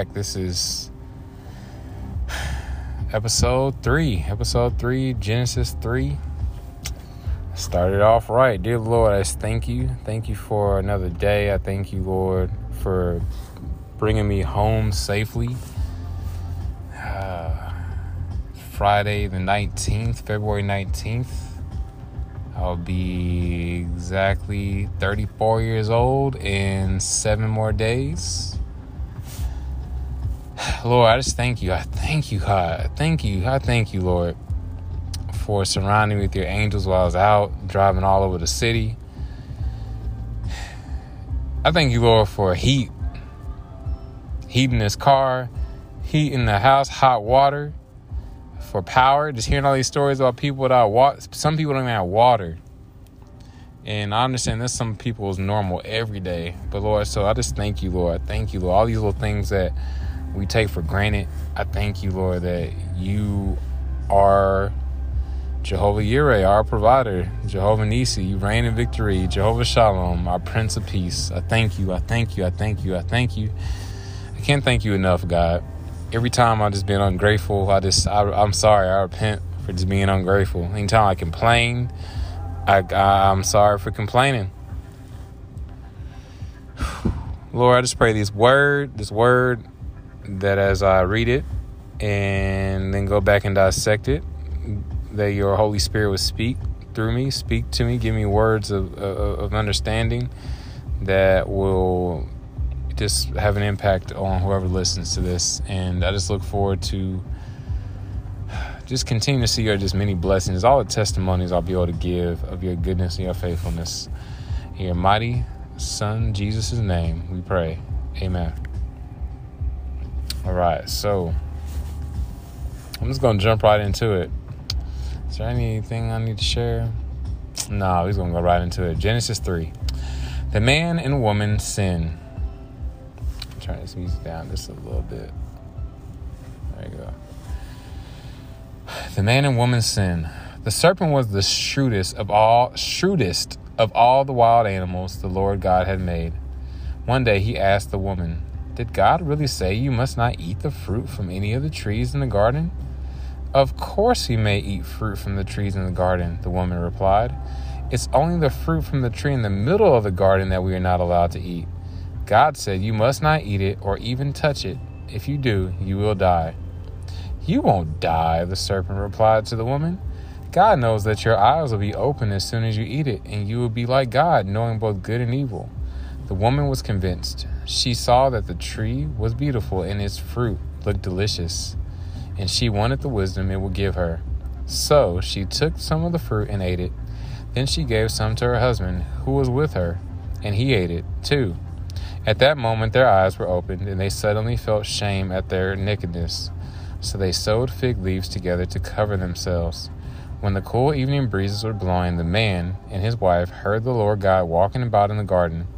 Back. This is episode three. Episode three, Genesis 3. Started off right. Dear Lord, I thank you. Thank you for another day. I thank you, Lord, for bringing me home safely. Uh, Friday, the 19th, February 19th. I'll be exactly 34 years old in seven more days. Lord, I just thank you. I thank you, God. Thank you. I thank you, Lord, for surrounding me with your angels while I was out driving all over the city. I thank you, Lord, for heat. Heat in this car, heat in the house, hot water, for power. Just hearing all these stories about people without water. Some people don't even have water. And I understand this some people's normal every day. But Lord, so I just thank you, Lord. Thank you, Lord. All these little things that we take for granted. I thank you, Lord, that you are Jehovah Yireh, our provider, Jehovah Nisi, you reign in victory, Jehovah Shalom, our Prince of Peace. I thank you, I thank you, I thank you, I thank you. I can't thank you enough, God. Every time I just been ungrateful, I just I, I'm sorry. I repent for just being ungrateful. Anytime I complain, I, I I'm sorry for complaining. Lord, I just pray this word, this word that as I read it and then go back and dissect it, that your Holy Spirit would speak through me, speak to me, give me words of, of, of understanding that will just have an impact on whoever listens to this. And I just look forward to just continue to see your just many blessings, all the testimonies I'll be able to give of your goodness and your faithfulness. In your mighty Son, Jesus' name, we pray. Amen. All right, so I'm just gonna jump right into it. Is there anything I need to share? No, he's gonna go right into it. Genesis 3. The man and woman sin. I'm trying to squeeze down just a little bit. There you go. The man and woman sin. The serpent was the shrewdest of all shrewdest of all the wild animals the Lord God had made. One day he asked the woman, did God really say you must not eat the fruit from any of the trees in the garden? Of course you may eat fruit from the trees in the garden, the woman replied. It's only the fruit from the tree in the middle of the garden that we are not allowed to eat. God said you must not eat it or even touch it. If you do, you will die. You won't die, the serpent replied to the woman. God knows that your eyes will be open as soon as you eat it, and you will be like God, knowing both good and evil. The woman was convinced. She saw that the tree was beautiful and its fruit looked delicious, and she wanted the wisdom it would give her. So she took some of the fruit and ate it. Then she gave some to her husband, who was with her, and he ate it too. At that moment their eyes were opened, and they suddenly felt shame at their nakedness. So they sewed fig leaves together to cover themselves. When the cool evening breezes were blowing, the man and his wife heard the Lord God walking about in the garden.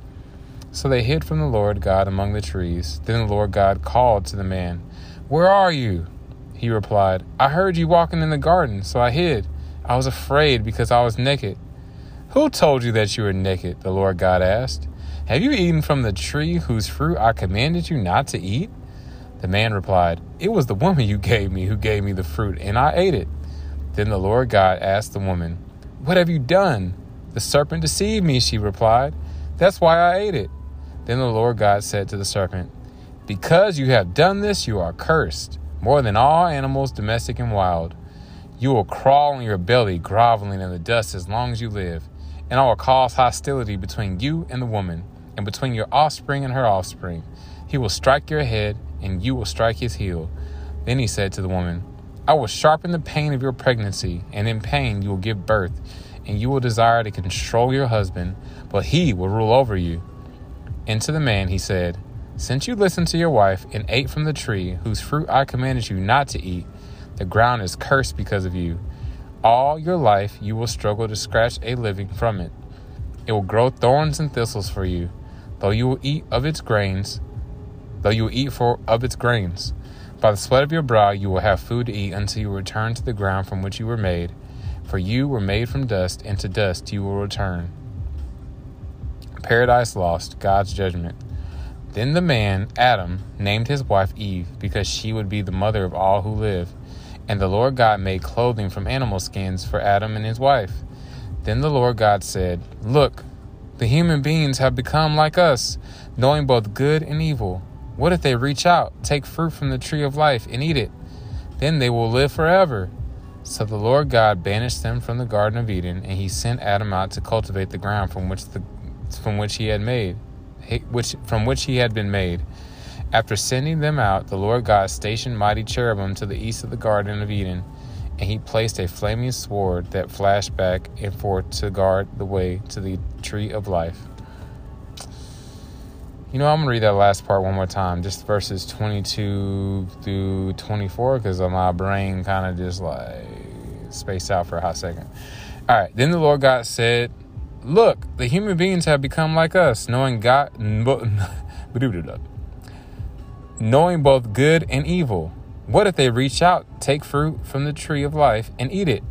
So they hid from the Lord God among the trees. Then the Lord God called to the man, Where are you? He replied, I heard you walking in the garden, so I hid. I was afraid because I was naked. Who told you that you were naked? The Lord God asked. Have you eaten from the tree whose fruit I commanded you not to eat? The man replied, It was the woman you gave me who gave me the fruit, and I ate it. Then the Lord God asked the woman, What have you done? The serpent deceived me, she replied. That's why I ate it. Then the Lord God said to the serpent, Because you have done this, you are cursed, more than all animals, domestic and wild. You will crawl on your belly, groveling in the dust as long as you live, and I will cause hostility between you and the woman, and between your offspring and her offspring. He will strike your head, and you will strike his heel. Then he said to the woman, I will sharpen the pain of your pregnancy, and in pain you will give birth, and you will desire to control your husband, but he will rule over you. And to the man he said, Since you listened to your wife and ate from the tree whose fruit I commanded you not to eat, the ground is cursed because of you. All your life you will struggle to scratch a living from it. It will grow thorns and thistles for you, though you will eat of its grains, though you will eat for of its grains. By the sweat of your brow you will have food to eat until you return to the ground from which you were made, for you were made from dust, and to dust you will return. Paradise Lost, God's Judgment. Then the man, Adam, named his wife Eve because she would be the mother of all who live. And the Lord God made clothing from animal skins for Adam and his wife. Then the Lord God said, Look, the human beings have become like us, knowing both good and evil. What if they reach out, take fruit from the tree of life, and eat it? Then they will live forever. So the Lord God banished them from the Garden of Eden, and he sent Adam out to cultivate the ground from which the from which he had made, which from which he had been made. After sending them out, the Lord God stationed mighty cherubim to the east of the Garden of Eden, and he placed a flaming sword that flashed back and forth to guard the way to the tree of life. You know, I'm to read that last part one more time, just verses 22 through 24, because my brain kind of just like spaced out for a hot second. All right. Then the Lord God said, Look, the human beings have become like us, knowing God, knowing both good and evil. What if they reach out, take fruit from the tree of life, and eat it?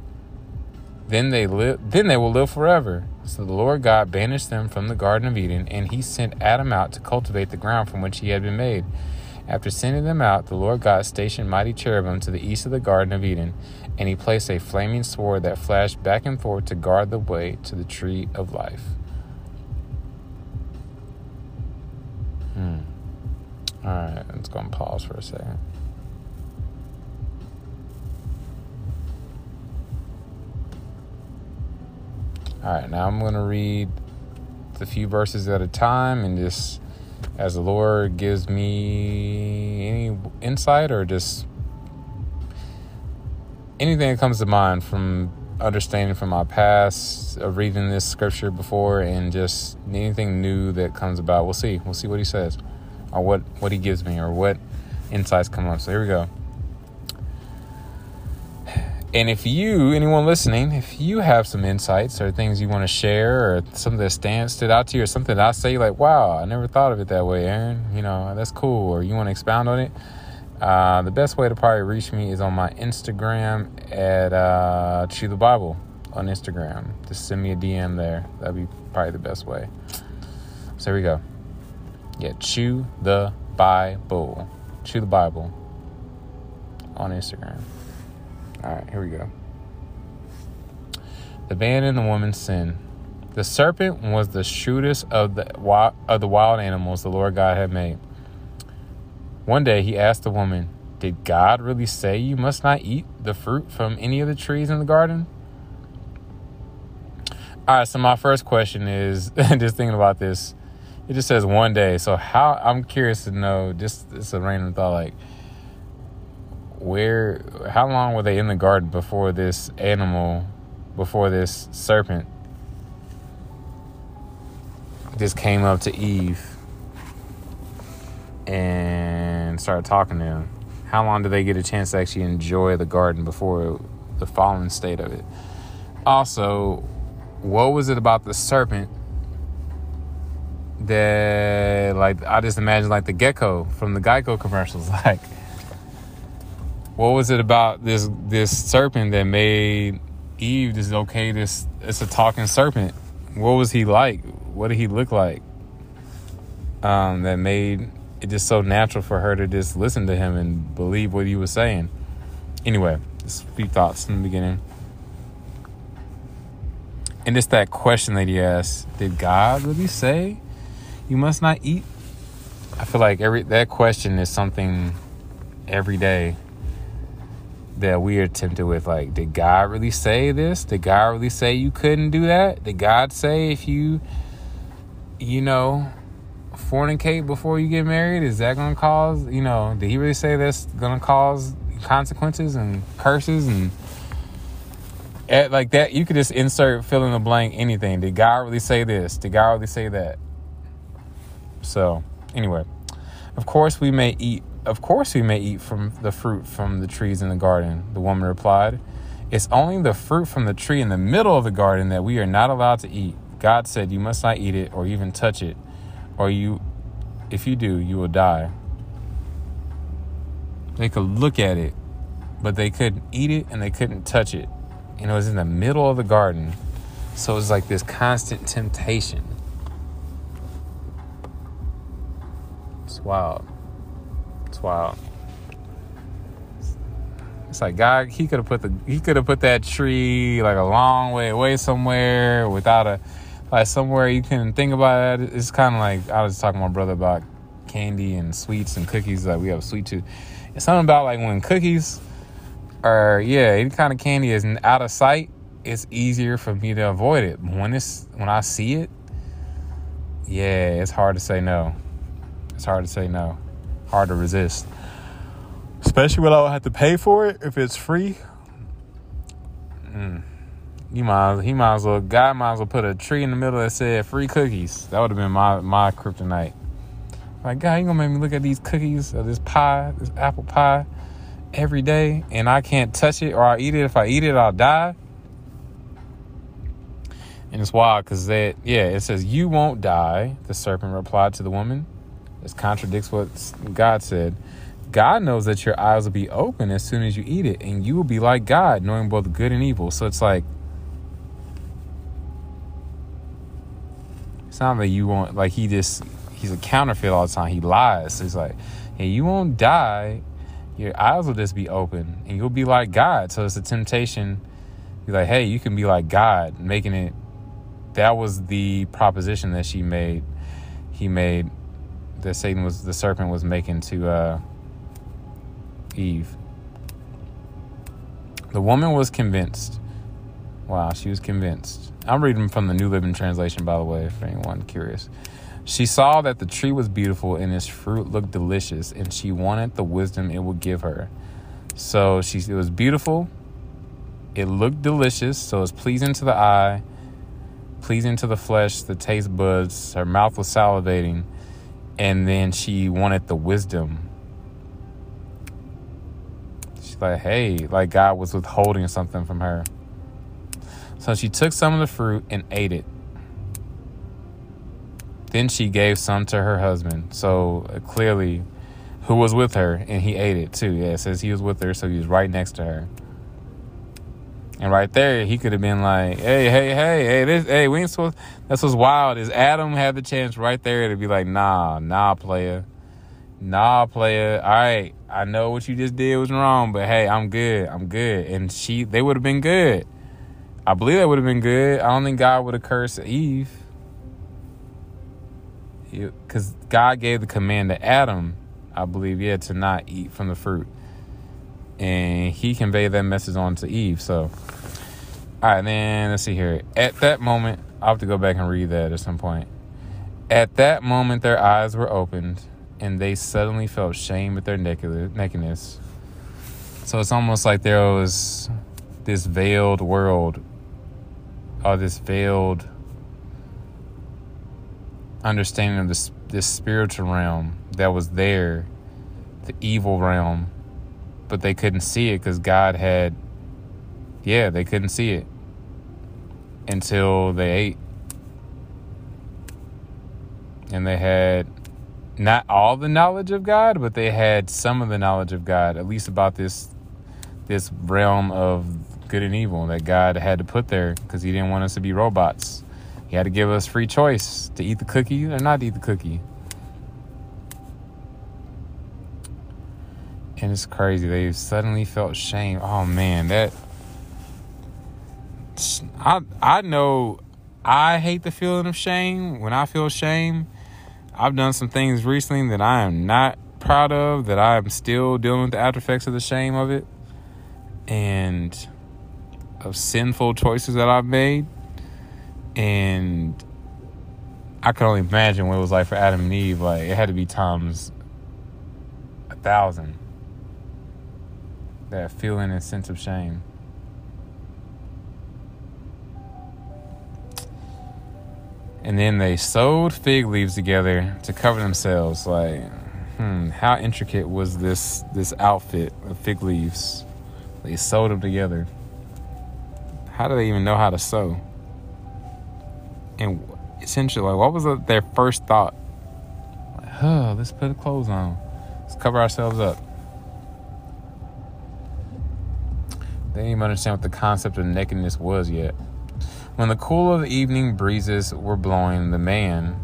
Then they live. Then they will live forever. So the Lord God banished them from the Garden of Eden, and he sent Adam out to cultivate the ground from which he had been made. After sending them out, the Lord God stationed mighty cherubim to the east of the Garden of Eden, and he placed a flaming sword that flashed back and forth to guard the way to the tree of life. Hmm. All right, let's go and pause for a second. All right, now I'm going to read a few verses at a time and just as the Lord gives me any insight or just anything that comes to mind from understanding from my past of reading this scripture before and just anything new that comes about. We'll see. We'll see what he says or what, what he gives me or what insights come up. So here we go. And if you, anyone listening, if you have some insights or things you want to share or something that stands stood out to you or something that I say like, wow, I never thought of it that way, Aaron, you know, that's cool, or you want to expound on it, uh, the best way to probably reach me is on my Instagram at uh, Chew the Bible on Instagram. Just send me a DM there. That'd be probably the best way. So here we go. Yeah, Chew the Bible. Chew the Bible on Instagram. All right, here we go. The man and the woman sin. The serpent was the shrewdest of the of the wild animals the Lord God had made. One day he asked the woman, Did God really say you must not eat the fruit from any of the trees in the garden? All right, so my first question is just thinking about this. It just says one day. So how I'm curious to know, just it's a random thought, like where how long were they in the garden before this animal before this serpent just came up to Eve and started talking to him? How long do they get a chance to actually enjoy the garden before the fallen state of it? Also, what was it about the serpent that like I just imagine like the gecko from the Geico commercials like what was it about this this serpent that made Eve this okay this it's a talking serpent what was he like what did he look like um, that made it just so natural for her to just listen to him and believe what he was saying. Anyway just a few thoughts in the beginning. And it's that question that he asked did God really say you must not eat? I feel like every that question is something every day that we are tempted with like did god really say this? Did god really say you couldn't do that? Did god say if you you know fornicate before you get married? Is that gonna cause you know did he really say that's gonna cause consequences and curses and at, like that? You could just insert fill in the blank anything. Did god really say this? Did god really say that? So anyway of course we may eat of course we may eat from the fruit from the trees in the garden, the woman replied. It's only the fruit from the tree in the middle of the garden that we are not allowed to eat. God said you must not eat it or even touch it, or you if you do, you will die. They could look at it, but they couldn't eat it and they couldn't touch it. And it was in the middle of the garden. So it was like this constant temptation It's wild. It's wild. It's like God, he could have put the he could have put that tree like a long way away somewhere without a like somewhere you can think about it. It's kind of like I was talking to my brother about candy and sweets and cookies. Like we have a sweet tooth. It's something about like when cookies or yeah, any kind of candy is out of sight. It's easier for me to avoid it. When it's when I see it, yeah, it's hard to say no. It's hard to say no. Hard to resist. Especially when I don't have to pay for it if it's free. Mm. You might, he might as well, God might as well put a tree in the middle that said free cookies. That would have been my my kryptonite. Like, God, you gonna make me look at these cookies or this pie, this apple pie, every day, and I can't touch it or I eat it. If I eat it, I'll die. And it's wild because that, yeah, it says, You won't die, the serpent replied to the woman. This contradicts what God said. God knows that your eyes will be open as soon as you eat it, and you will be like God, knowing both good and evil. So it's like, not that you want, like, he just, he's a counterfeit all the time. He lies. He's like, hey, you won't die. Your eyes will just be open, and you'll be like God. So it's a temptation. Be like, hey, you can be like God, making it. That was the proposition that she made. He made that Satan was the serpent was making to uh, Eve. The woman was convinced. Wow, she was convinced. I'm reading from the New Living Translation, by the way, for anyone curious. She saw that the tree was beautiful and its fruit looked delicious, and she wanted the wisdom it would give her. So she, it was beautiful. It looked delicious, so it was pleasing to the eye, pleasing to the flesh, the taste buds. Her mouth was salivating, and then she wanted the wisdom She's like, hey, like God was withholding something from her. So she took some of the fruit and ate it. Then she gave some to her husband. So uh, clearly, who was with her, and he ate it too. Yeah, it says he was with her, so he was right next to her. And right there, he could have been like, "Hey, hey, hey, hey, this, hey, we ain't supposed." That's what's wild is Adam had the chance right there to be like, "Nah, nah, player, nah, player. All right, I know what you just did was wrong, but hey, I'm good. I'm good. And she, they would have been good. I believe that would have been good. I don't think God would have cursed Eve. Because God gave the command to Adam, I believe, yeah, to not eat from the fruit. And he conveyed that message on to Eve. So, all right, then let's see here. At that moment, I'll have to go back and read that at some point. At that moment, their eyes were opened and they suddenly felt shame at their nakedness. So it's almost like there was this veiled world, or this veiled understanding of this this spiritual realm that was there, the evil realm, but they couldn't see it because God had, yeah, they couldn't see it until they ate, and they had not all the knowledge of God, but they had some of the knowledge of God, at least about this this realm of good and evil that God had to put there because He didn't want us to be robots. He had to give us free choice to eat the cookie or not eat the cookie. And it's crazy. They suddenly felt shame. Oh man, that I I know I hate the feeling of shame. When I feel shame, I've done some things recently that I am not proud of, that I am still dealing with the after effects of the shame of it, and of sinful choices that I've made. And I can only imagine what it was like for Adam and Eve. Like, it had to be times a thousand. That feeling and sense of shame. and then they sewed fig leaves together to cover themselves. Like, hmm, how intricate was this this outfit of fig leaves? They sewed them together. How do they even know how to sew? And essentially, like, what was their first thought? Like, oh, let's put clothes on. Let's cover ourselves up. They didn't even understand what the concept of nakedness was yet. When the cool of the evening breezes were blowing, the man,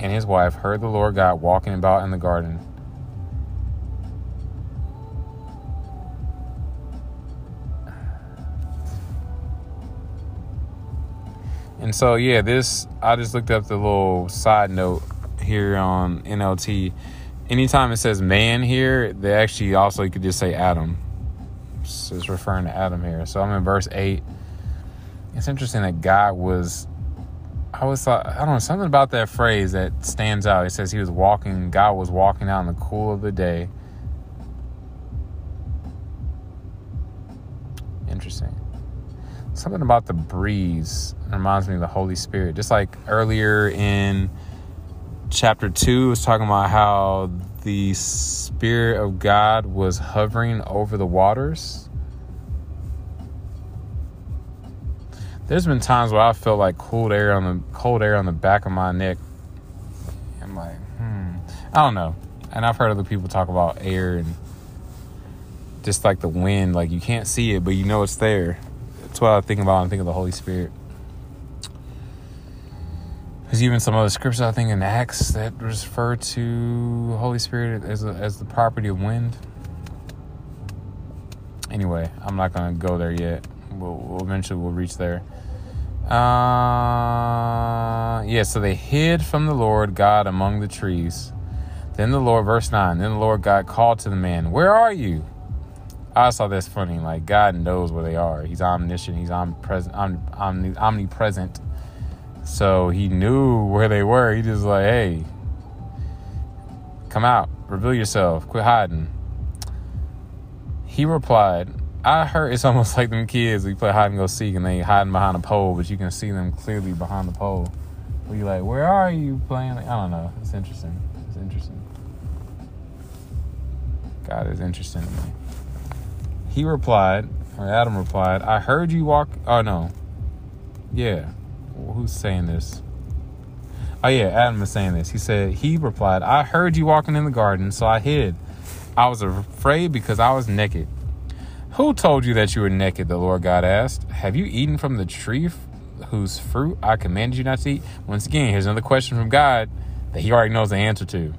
and his wife heard the Lord God walking about in the garden. And so, yeah, this, I just looked up the little side note here on NLT. Anytime it says man here, they actually also, you could just say Adam. It's, it's referring to Adam here. So I'm in verse 8. It's interesting that God was I was thought I don't know something about that phrase that stands out. It says he was walking. God was walking out in the cool of the day. Interesting. Something about the breeze reminds me of the Holy Spirit. Just like earlier in chapter two, it was talking about how the Spirit of God was hovering over the waters There's been times where I felt like cold air on the cold air on the back of my neck. I'm like, hmm, I don't know. And I've heard other people talk about air and just like the wind, like you can't see it, but you know it's there. That's what I think about when I think of the Holy Spirit. There's even some other scriptures I think in Acts that refer to Holy Spirit as a, as the property of wind. Anyway, I'm not gonna go there yet. We'll, we'll eventually we'll reach there. Uh, yeah, so they hid from the Lord God among the trees. Then the Lord, verse 9, then the Lord God called to the man, Where are you? I saw this funny. Like, God knows where they are. He's omniscient, He's omnipresent. omnipresent. So he knew where they were. He just like, Hey, come out, reveal yourself, quit hiding. He replied, I heard it's almost like them kids we play hide and go seek and they hiding behind a pole, but you can see them clearly behind the pole. You like, where are you playing? I don't know. It's interesting. It's interesting. God is interesting to me. He replied, or Adam replied, I heard you walk. Oh no, yeah. Who's saying this? Oh yeah, Adam is saying this. He said he replied, I heard you walking in the garden, so I hid. I was afraid because I was naked who told you that you were naked? The Lord God asked. Have you eaten from the tree whose fruit I commanded you not to eat? Once again, here's another question from God that He already knows the answer to.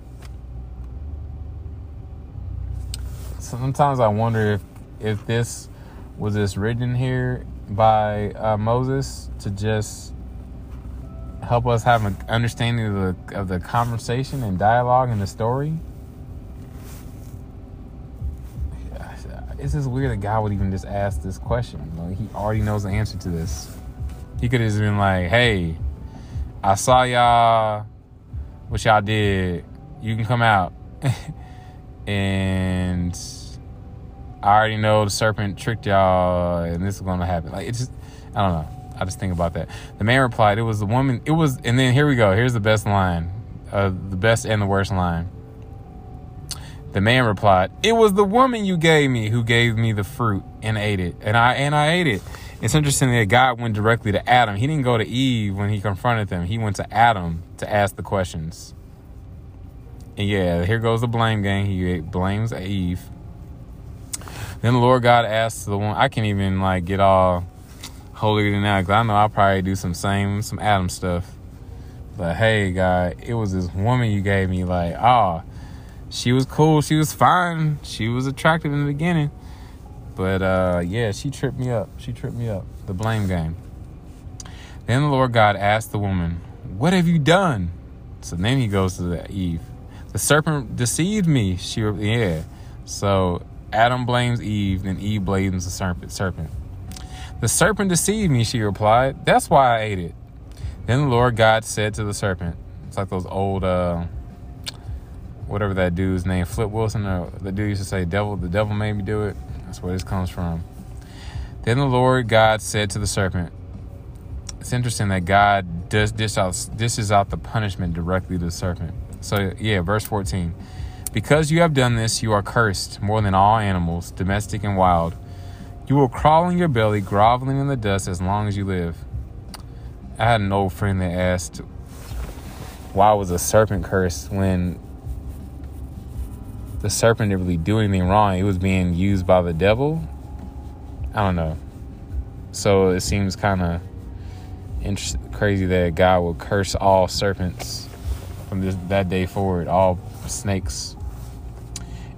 Sometimes I wonder if if this was this written here by uh, Moses to just help us have an understanding of the of the conversation and dialogue in the story it's just weird that God would even just ask this question. Like he already knows the answer to this. He could have just been like, "Hey, I saw y'all. What y'all did? You can come out." and I already know the serpent tricked y'all, and this is gonna happen. Like it's just, I don't know. I just think about that. The man replied, "It was the woman. It was." And then here we go. Here's the best line, uh, the best and the worst line. The man replied, It was the woman you gave me who gave me the fruit and ate it. And I and I ate it. It's interesting that God went directly to Adam. He didn't go to Eve when he confronted them. He went to Adam to ask the questions. And yeah, here goes the blame game. He blames Eve. Then the Lord God asked the one I can't even like get all holier than that because I know I'll probably do some same some Adam stuff. But hey, God, it was this woman you gave me. Like, ah, oh, she was cool. She was fine. She was attractive in the beginning. But uh, yeah, she tripped me up. She tripped me up. The blame game. Then the Lord God asked the woman, What have you done? So then he goes to the Eve. The serpent deceived me. She yeah. So Adam blames Eve, then Eve blames the serpent serpent. The serpent deceived me, she replied. That's why I ate it. Then the Lord God said to the serpent, it's like those old uh whatever that dude's name, Flip Wilson, or the dude used to say, "Devil, the devil made me do it." That's where this comes from. Then the Lord God said to the serpent, "It's interesting that God does dish out dishes out the punishment directly to the serpent." So yeah, verse fourteen. Because you have done this, you are cursed more than all animals, domestic and wild. You will crawl on your belly, groveling in the dust as long as you live. I had an old friend that asked, why was a serpent cursed when the serpent didn't really do anything wrong. It was being used by the devil. I don't know. So it seems kind of crazy that God will curse all serpents. from this that day forward, all snakes.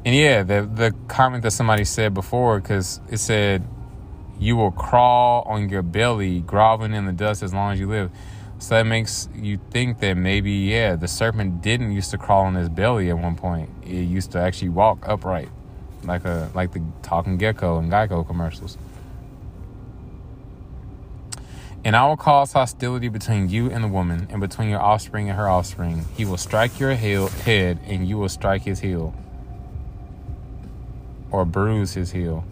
And yeah, the the comment that somebody said before, because it said, "You will crawl on your belly, groveling in the dust as long as you live." So that makes you think that maybe, yeah, the serpent didn't used to crawl on his belly at one point. It used to actually walk upright, like a like the talking gecko and Geico commercials. And I will cause hostility between you and the woman, and between your offspring and her offspring. He will strike your heel, head, and you will strike his heel, or bruise his heel.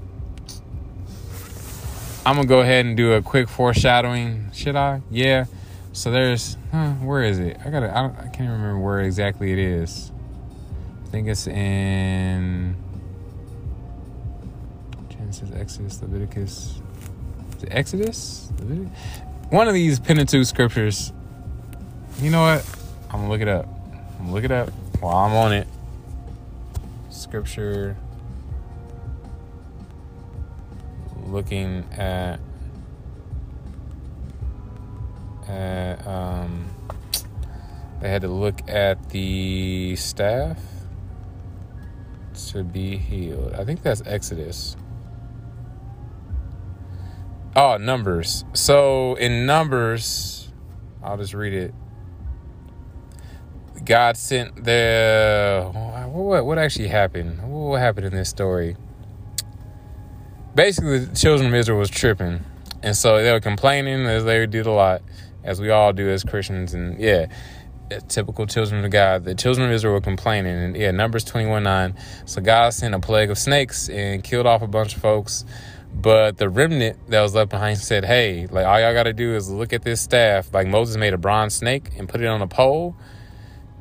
I'm gonna go ahead and do a quick foreshadowing. Should I? Yeah. So there's, huh, where is it? I gotta, I, I can't remember where exactly it is. I think it's in Genesis, Exodus, Leviticus. It Exodus? Leviticus? One of these Pentateuch scriptures. You know what? I'm gonna look it up. I'm gonna look it up while I'm on it. Scripture. Looking at um, they had to look at the staff to be healed. I think that's Exodus. Oh, Numbers. So in Numbers, I'll just read it. God sent the what what actually happened? What happened in this story? Basically, the children of Israel was tripping, and so they were complaining as they did a lot as we all do as Christians. And yeah, typical children of God. The children of Israel were complaining. And yeah, Numbers 21 9. So God sent a plague of snakes and killed off a bunch of folks. But the remnant that was left behind said, hey, like all y'all got to do is look at this staff. Like Moses made a bronze snake and put it on a pole.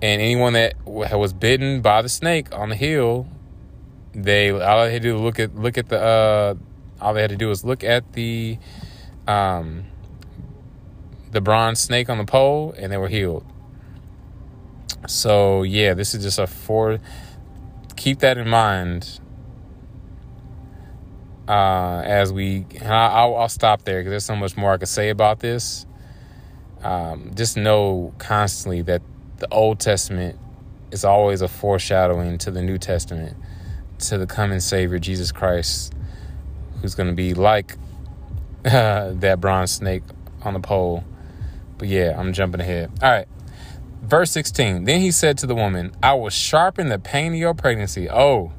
And anyone that was bitten by the snake on the hill, they all they had to do look at look at the uh, all they had to do was look at the um, the bronze snake on the pole and they were healed. So, yeah, this is just a four. Keep that in mind uh, as we. I'll, I'll stop there because there's so much more I could say about this. Um, just know constantly that the Old Testament is always a foreshadowing to the New Testament, to the coming Savior, Jesus Christ, who's going to be like uh, that bronze snake on the pole. But yeah, I'm jumping ahead. All right. Verse 16. Then he said to the woman, I will sharpen the pain of your pregnancy. Oh,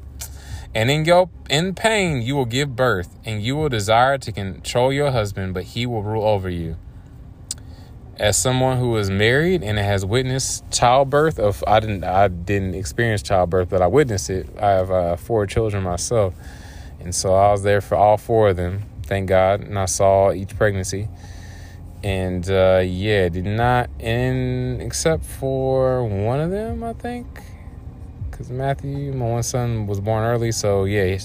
and in your in pain you will give birth, and you will desire to control your husband, but he will rule over you. As someone who is married and has witnessed childbirth of I didn't I didn't experience childbirth, but I witnessed it. I have uh, four children myself, and so I was there for all four of them. Thank God, and I saw each pregnancy and uh, yeah, did not end except for one of them, I think, because Matthew, my one son, was born early. So yeah,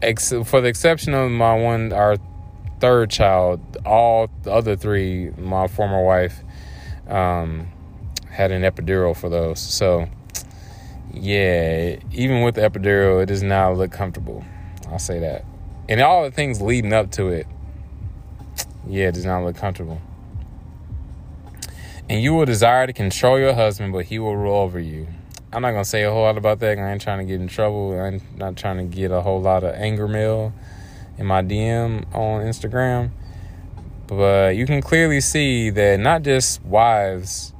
ex- for the exception of my one, our third child, all the other three, my former wife, um, had an epidural for those. So yeah, even with the epidural, it does not look comfortable. I'll say that, and all the things leading up to it yeah, it does not look comfortable. And you will desire to control your husband, but he will rule over you. I'm not gonna say a whole lot about that. I ain't trying to get in trouble. I'm not trying to get a whole lot of anger mail in my DM on Instagram. But you can clearly see that not just wives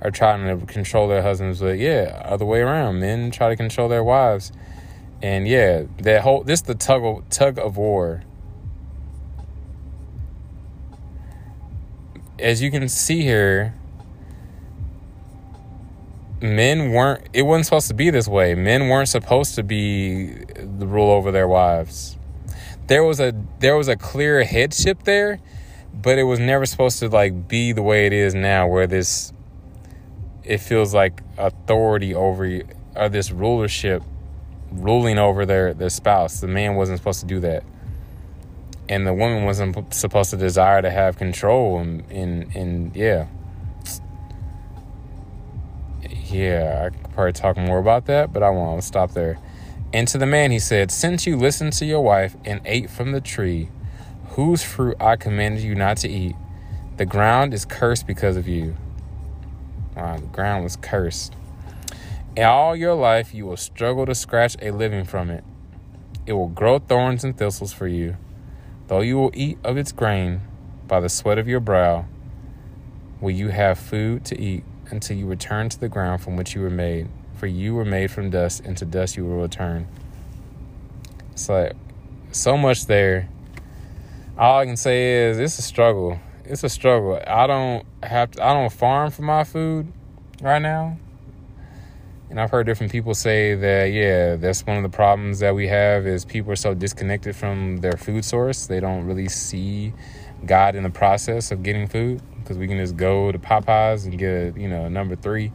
are trying to control their husbands, but yeah, other way around. Men try to control their wives. And yeah, that whole this the tug of, tug of war as you can see here, men weren't it wasn't supposed to be this way. Men weren't supposed to be the rule over their wives. There was a there was a clear headship there, but it was never supposed to like be the way it is now where this it feels like authority over or this rulership ruling over their their spouse. The man wasn't supposed to do that. And the woman wasn't supposed to desire to have control and and, and yeah. Yeah i could probably talk more about that but i won't. Stop there and to the man he said since you listened to your wife and ate from the tree whose fruit i commanded you not to eat the ground is cursed because of you Wow, the ground was cursed. In all your life, you will struggle to scratch a living from it. It will grow thorns and thistles for you, though you will eat of its grain by the sweat of your brow. Will you have food to eat until you return to the ground from which you were made? For you were made from dust, and to dust you will return. It's like so much there. All I can say is it's a struggle. It's a struggle. I don't have to, I don't farm for my food right now. And I've heard different people say that, yeah, that's one of the problems that we have is people are so disconnected from their food source. They don't really see God in the process of getting food because we can just go to Popeyes and get, you know, number three.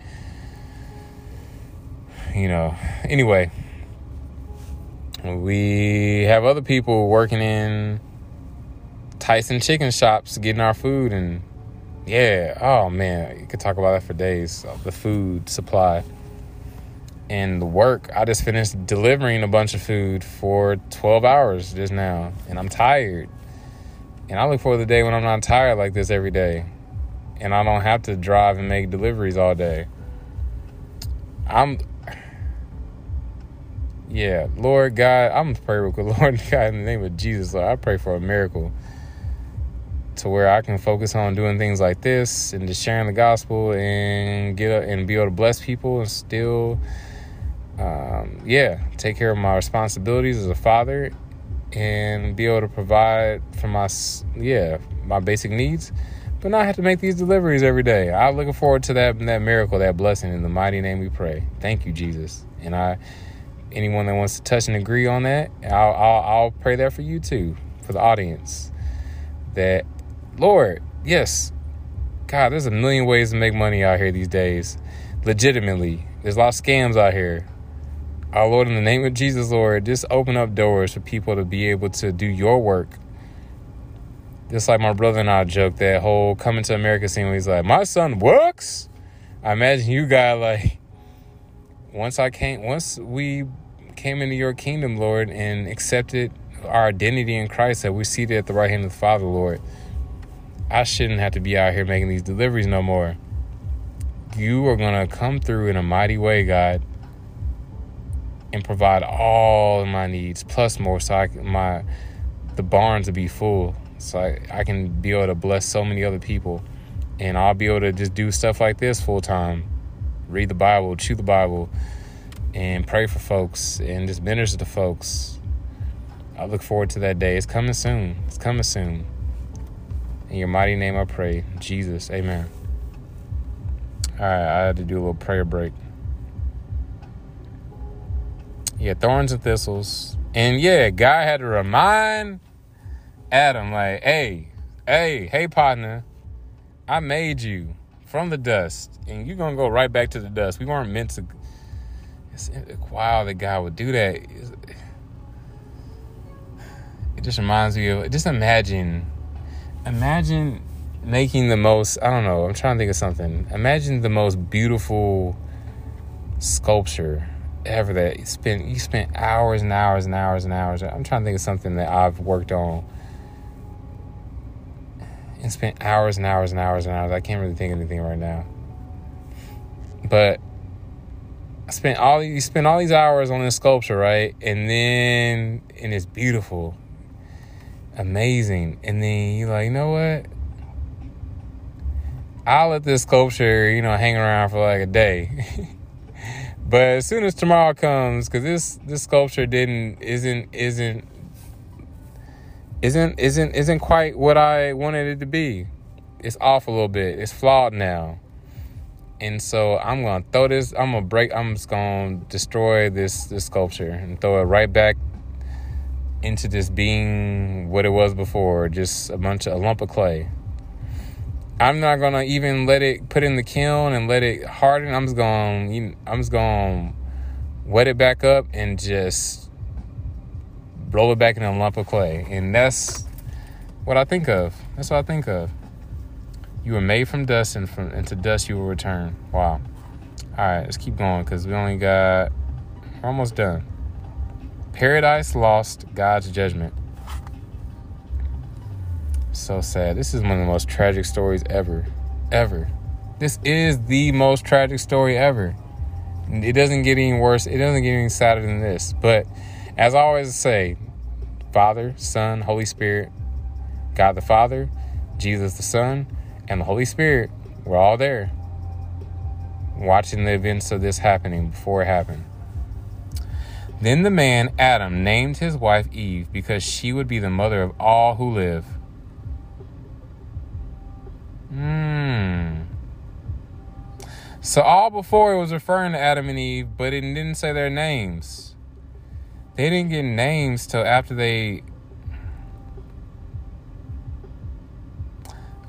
You know, anyway, we have other people working in Tyson chicken shops getting our food and yeah, oh man, you could talk about that for days. Uh, the food supply and the work. I just finished delivering a bunch of food for 12 hours just now, and I'm tired. And I look forward to the day when I'm not tired like this every day, and I don't have to drive and make deliveries all day. I'm, yeah, Lord God, I'm praying with Lord God in the name of Jesus. Lord, I pray for a miracle to where I can focus on doing things like this and just sharing the gospel and get up and be able to bless people and still um, yeah, take care of my responsibilities as a father and be able to provide for my yeah my basic needs, but not have to make these deliveries every day. I'm looking forward to that that miracle, that blessing. In the mighty name we pray. Thank you, Jesus. And I, anyone that wants to touch and agree on that, I'll I'll, I'll pray that for you too, for the audience. That Lord, yes, God, there's a million ways to make money out here these days, legitimately. There's a lot of scams out here. Our Lord, in the name of Jesus, Lord, just open up doors for people to be able to do your work. Just like my brother and I joked that whole coming to America scene where he's like, My son works. I imagine you got like once I came once we came into your kingdom, Lord, and accepted our identity in Christ that we're seated at the right hand of the Father, Lord. I shouldn't have to be out here making these deliveries no more. You are gonna come through in a mighty way, God and provide all my needs plus more so I my the barns to be full so I, I can be able to bless so many other people and I'll be able to just do stuff like this full time read the Bible chew the Bible and pray for folks and just minister to folks. I look forward to that day. It's coming soon. It's coming soon. In your mighty name I pray. Jesus. Amen. All right I had to do a little prayer break. Yeah, thorns and thistles. And yeah, guy had to remind Adam, like, hey, hey, hey, partner, I made you from the dust, and you're gonna go right back to the dust. We weren't meant to. It's wow, the guy would do that. It just reminds me of. Just imagine, imagine making the most. I don't know. I'm trying to think of something. Imagine the most beautiful sculpture ever that you spent you spent hours and hours and hours and hours. I'm trying to think of something that I've worked on and spent hours and hours and hours and hours. I can't really think of anything right now. But I spent all you spend all these hours on this sculpture, right? And then and it's beautiful. Amazing. And then you're like, you know what? I'll let this sculpture, you know, hang around for like a day. But as soon as tomorrow comes, because this this sculpture didn't isn't isn't isn't isn't isn't quite what I wanted it to be. It's off a little bit. It's flawed now. And so I'm gonna throw this. I'm gonna break. I'm just gonna destroy this this sculpture and throw it right back into this being what it was before, just a bunch of a lump of clay. I'm not gonna even let it put in the kiln and let it harden. I'm just gonna I'm just gonna wet it back up and just roll it back in a lump of clay. And that's what I think of. That's what I think of. You were made from dust, and from into dust you will return. Wow. All right, let's keep going because we only got we're almost done. Paradise lost, God's judgment. So sad. This is one of the most tragic stories ever. Ever. This is the most tragic story ever. It doesn't get any worse. It doesn't get any sadder than this. But as I always say, Father, Son, Holy Spirit, God the Father, Jesus the Son, and the Holy Spirit, we're all there watching the events of this happening before it happened. Then the man, Adam, named his wife Eve because she would be the mother of all who live. Hmm. So, all before it was referring to Adam and Eve, but it didn't say their names. They didn't get names till after they.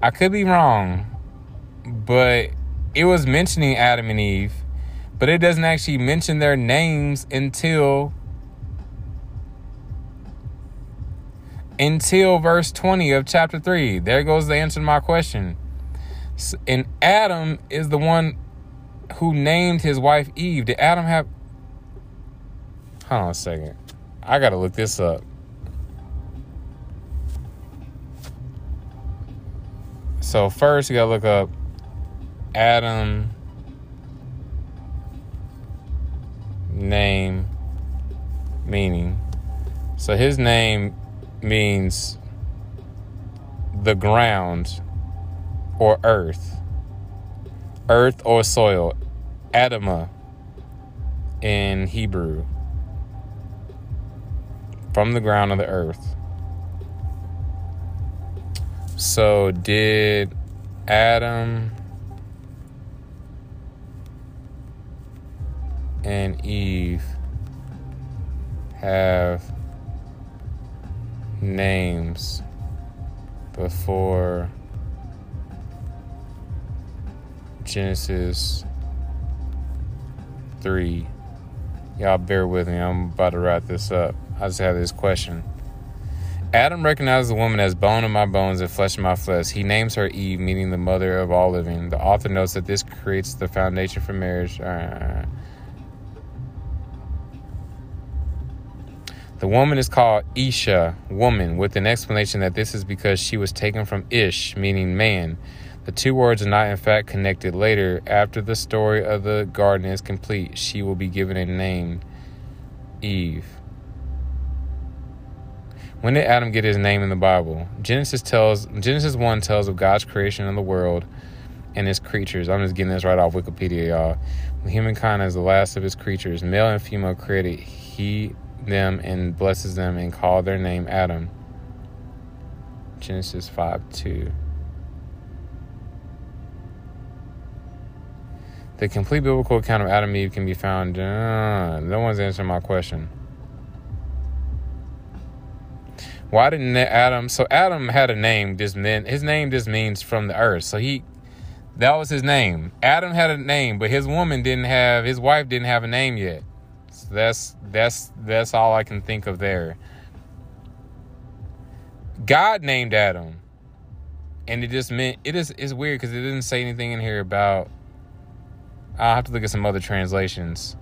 I could be wrong, but it was mentioning Adam and Eve, but it doesn't actually mention their names until until verse 20 of chapter 3. There goes the answer to my question. And Adam is the one who named his wife Eve. Did Adam have Hold on a second. I got to look this up. So first you got to look up Adam name meaning. So his name means the ground or earth. Earth or soil. Adama in Hebrew. From the ground of the earth. So did Adam and Eve have names before Genesis 3. Y'all bear with me. I'm about to wrap this up. I just have this question. Adam recognizes the woman as bone of my bones and flesh of my flesh. He names her Eve, meaning the mother of all living. The author notes that this creates the foundation for marriage. Uh, The woman is called Isha, woman, with an explanation that this is because she was taken from Ish, meaning man. The two words are not in fact connected. Later, after the story of the garden is complete, she will be given a name Eve. When did Adam get his name in the Bible? Genesis tells Genesis 1 tells of God's creation of the world and his creatures. I'm just getting this right off Wikipedia, y'all. Humankind is the last of his creatures, male and female created. He them and blesses them and called their name Adam. Genesis 5 2. The complete biblical account of Adam and Eve can be found. Uh, no one's answering my question. Why didn't Adam? So Adam had a name. Just meant his name just means from the earth. So he, that was his name. Adam had a name, but his woman didn't have. His wife didn't have a name yet. So That's that's that's all I can think of there. God named Adam. And it just meant it is it's weird because it didn't say anything in here about I'll have to look at some other translations.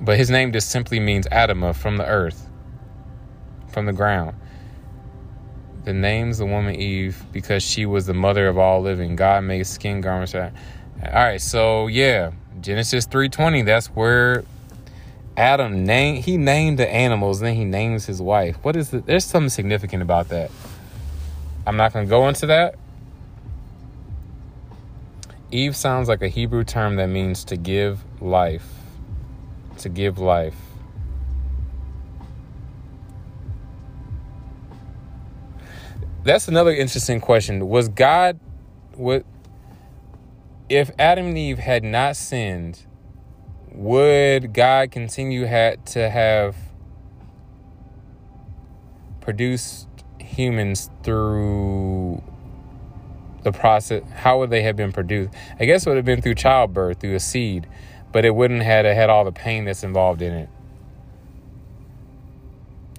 But his name just simply means Adama from the earth, from the ground. The name's the woman Eve because she was the mother of all living. God made skin garments. All right, so yeah, Genesis 3:20, that's where Adam named he named the animals, then he names his wife. What is it? There's something significant about that. I'm not going to go into that. Eve sounds like a Hebrew term that means to give life. To give life. That's another interesting question. Was God what if Adam and Eve had not sinned, would God continue had to have produced humans through the process? How would they have been produced? I guess it would have been through childbirth, through a seed, but it wouldn't have had all the pain that's involved in it.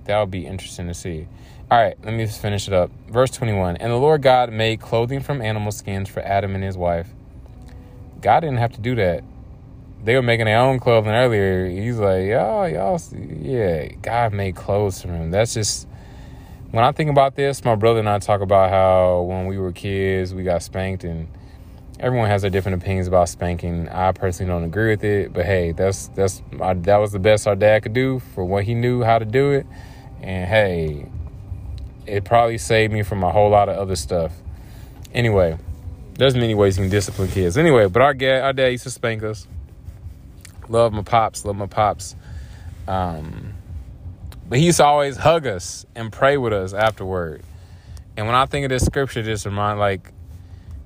That would be interesting to see. All right, let me just finish it up. Verse 21 And the Lord God made clothing from animal skins for Adam and his wife God didn't have to do that. They were making their own clothing earlier. He's like, y'all, y'all, yeah, God made clothes for him. That's just, when I think about this, my brother and I talk about how when we were kids, we got spanked and everyone has their different opinions about spanking. I personally don't agree with it, but hey, that's that's that was the best our dad could do for what he knew how to do it, and hey, it probably saved me from a whole lot of other stuff. Anyway, there's many ways you can discipline kids. Anyway, but our dad, our dad used to spank us. Love my pops, love my pops. Um, but he used to always hug us and pray with us afterward. And when I think of this scripture, just remind like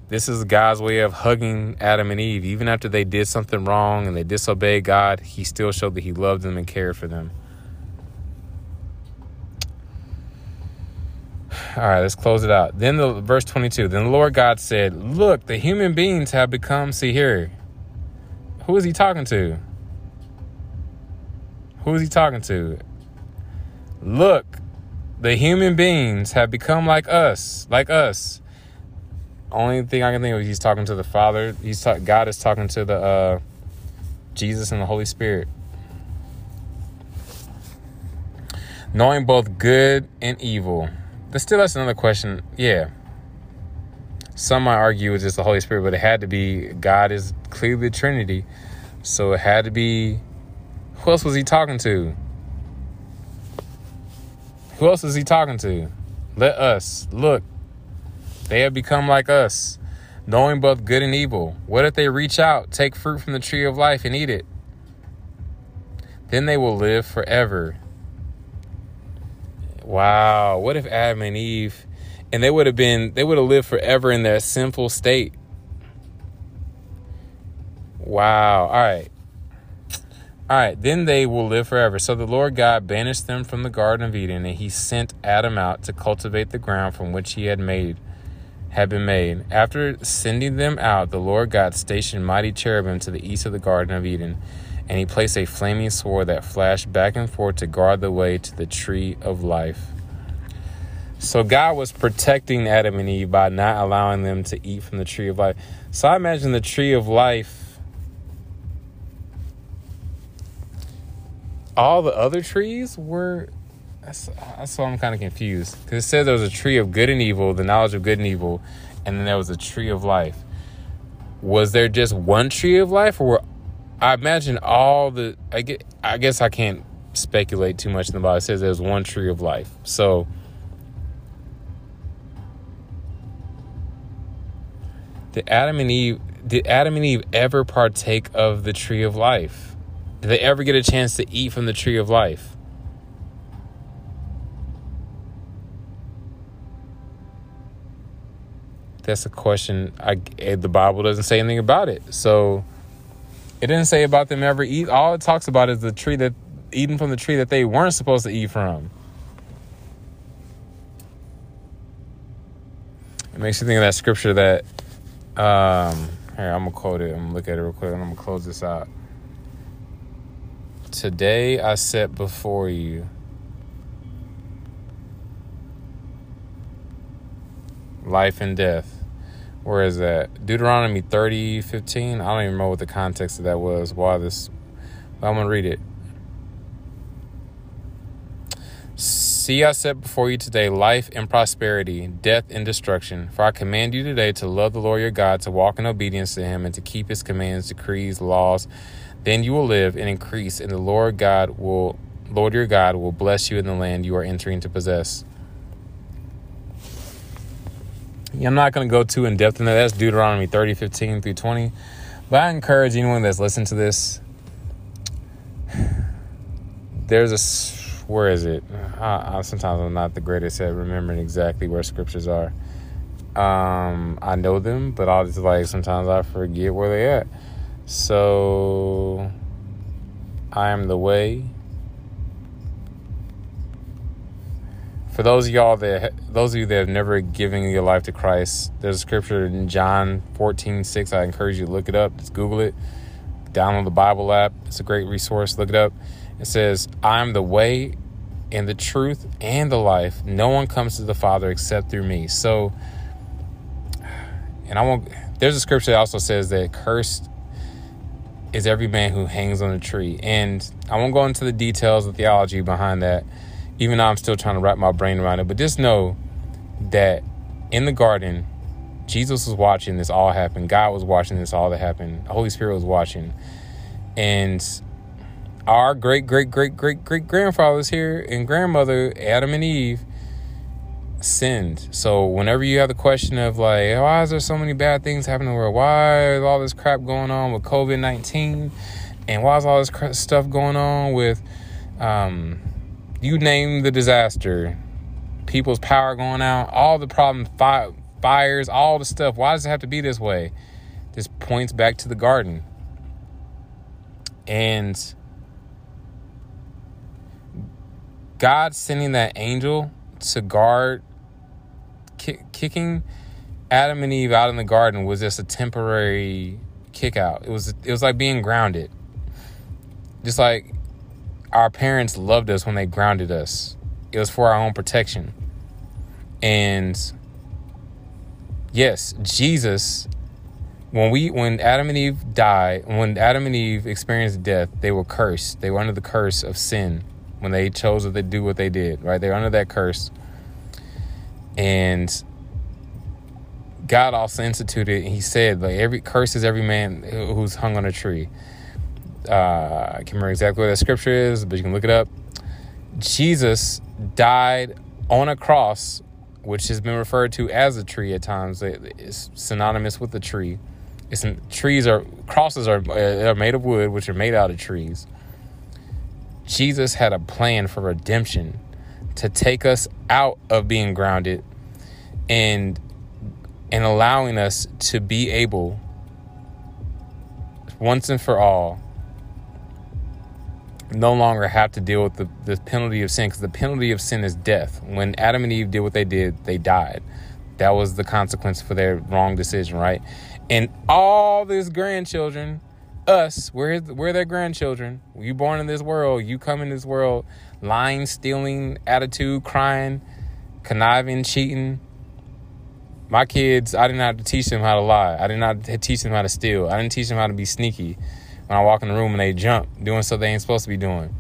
this is God's way of hugging Adam and Eve. Even after they did something wrong and they disobeyed God, He still showed that He loved them and cared for them. All right, let's close it out. Then the verse 22. Then the Lord God said, "Look, the human beings have become see here. Who is he talking to? Who is he talking to? Look, the human beings have become like us, like us. Only thing I can think of, he's talking to the Father. He's God is talking to the uh, Jesus and the Holy Spirit. Knowing both good and evil. But still, that's another question. Yeah. Some might argue it's just the Holy Spirit, but it had to be God is clearly the Trinity. So it had to be. Who else was he talking to? Who else is he talking to? Let us look they have become like us, knowing both good and evil. What if they reach out, take fruit from the tree of life, and eat it? Then they will live forever. Wow. What if Adam and Eve, and they would have been, they would have lived forever in their sinful state? Wow. All right. All right, then they will live forever. So the Lord God banished them from the Garden of Eden, and he sent Adam out to cultivate the ground from which he had made had been made. After sending them out, the Lord God stationed mighty cherubim to the east of the Garden of Eden, and he placed a flaming sword that flashed back and forth to guard the way to the tree of life. So God was protecting Adam and Eve by not allowing them to eat from the tree of life. So I imagine the tree of life. All the other trees were that's, why I'm kind of confused. Because it says there was a tree of good and evil, the knowledge of good and evil, and then there was a tree of life. Was there just one tree of life, or were, I imagine all the? I get. I guess I can't speculate too much in the Bible. It says there's one tree of life. So. Did Adam and Eve did Adam and Eve ever partake of the tree of life? Did they ever get a chance to eat from the tree of life? that's a question. I eh, the Bible doesn't say anything about it, so it didn't say about them ever eat. All it talks about is the tree that eating from the tree that they weren't supposed to eat from. It makes you think of that scripture that. Um, here, I'm gonna quote it. I'm gonna look at it real quick, and I'm gonna close this out. Today I set before you life and death. Where is that? Deuteronomy 30, 15. I don't even know what the context of that was. Why this? but I'm going to read it. See, I set before you today life and prosperity, death and destruction. For I command you today to love the Lord your God, to walk in obedience to him, and to keep his commands, decrees, laws. Then you will live and increase, and the Lord God will, Lord your God, will bless you in the land you are entering to possess. I'm not going to go too in depth in that. That's Deuteronomy 30, 15 through 20. But I encourage anyone that's listened to this. There's a, where is it? I, I, sometimes I'm not the greatest at remembering exactly where scriptures are. Um, I know them, but I'll just like sometimes I forget where they at. So, I am the way, for those of y'all that those of you that have never given your life to Christ, there's a scripture in John 14, 6. I encourage you to look it up. Just Google it. Download the Bible app. It's a great resource. Look it up. It says, I'm the way and the truth and the life. No one comes to the Father except through me. So, and I won't, there's a scripture that also says that cursed is every man who hangs on a tree. And I won't go into the details of theology behind that even though I'm still trying to wrap my brain around it. But just know that in the garden, Jesus was watching this all happen. God was watching this all that happened. The Holy Spirit was watching. And our great, great, great, great, great grandfathers here and grandmother, Adam and Eve, sinned. So whenever you have the question of like, why is there so many bad things happening in the world? Why is all this crap going on with COVID nineteen? And why is all this stuff going on with, um, you name the disaster, people's power going out, all the problem, fi- fires, all the stuff. Why does it have to be this way? This points back to the garden. And God sending that angel to guard kicking Adam and Eve out in the garden was just a temporary kick out. It was it was like being grounded. Just like our parents loved us when they grounded us. It was for our own protection. And yes, Jesus when we when Adam and Eve died, when Adam and Eve experienced death, they were cursed. They were under the curse of sin when they chose to do what they did, right? They were under that curse. And God also instituted, he said, like every curse is every man who's hung on a tree. Uh, I can't remember exactly what that scripture is, but you can look it up. Jesus died on a cross, which has been referred to as a tree at times. It's synonymous with the tree. It's trees are crosses are are made of wood, which are made out of trees. Jesus had a plan for redemption to take us out of being grounded and and allowing us to be able once and for all no longer have to deal with the, the penalty of sin because the penalty of sin is death. When adam and eve did what they did they died. That was the consequence for their wrong decision right? And all these grandchildren us we're we're their grandchildren? You born in this world you come in this world lying stealing attitude crying conniving cheating. My kids, I didn't have to teach them how to lie. I did not teach them how to steal. I didn't teach them how to be sneaky when I walk in the room and they jump, doing something they ain't supposed to be doing.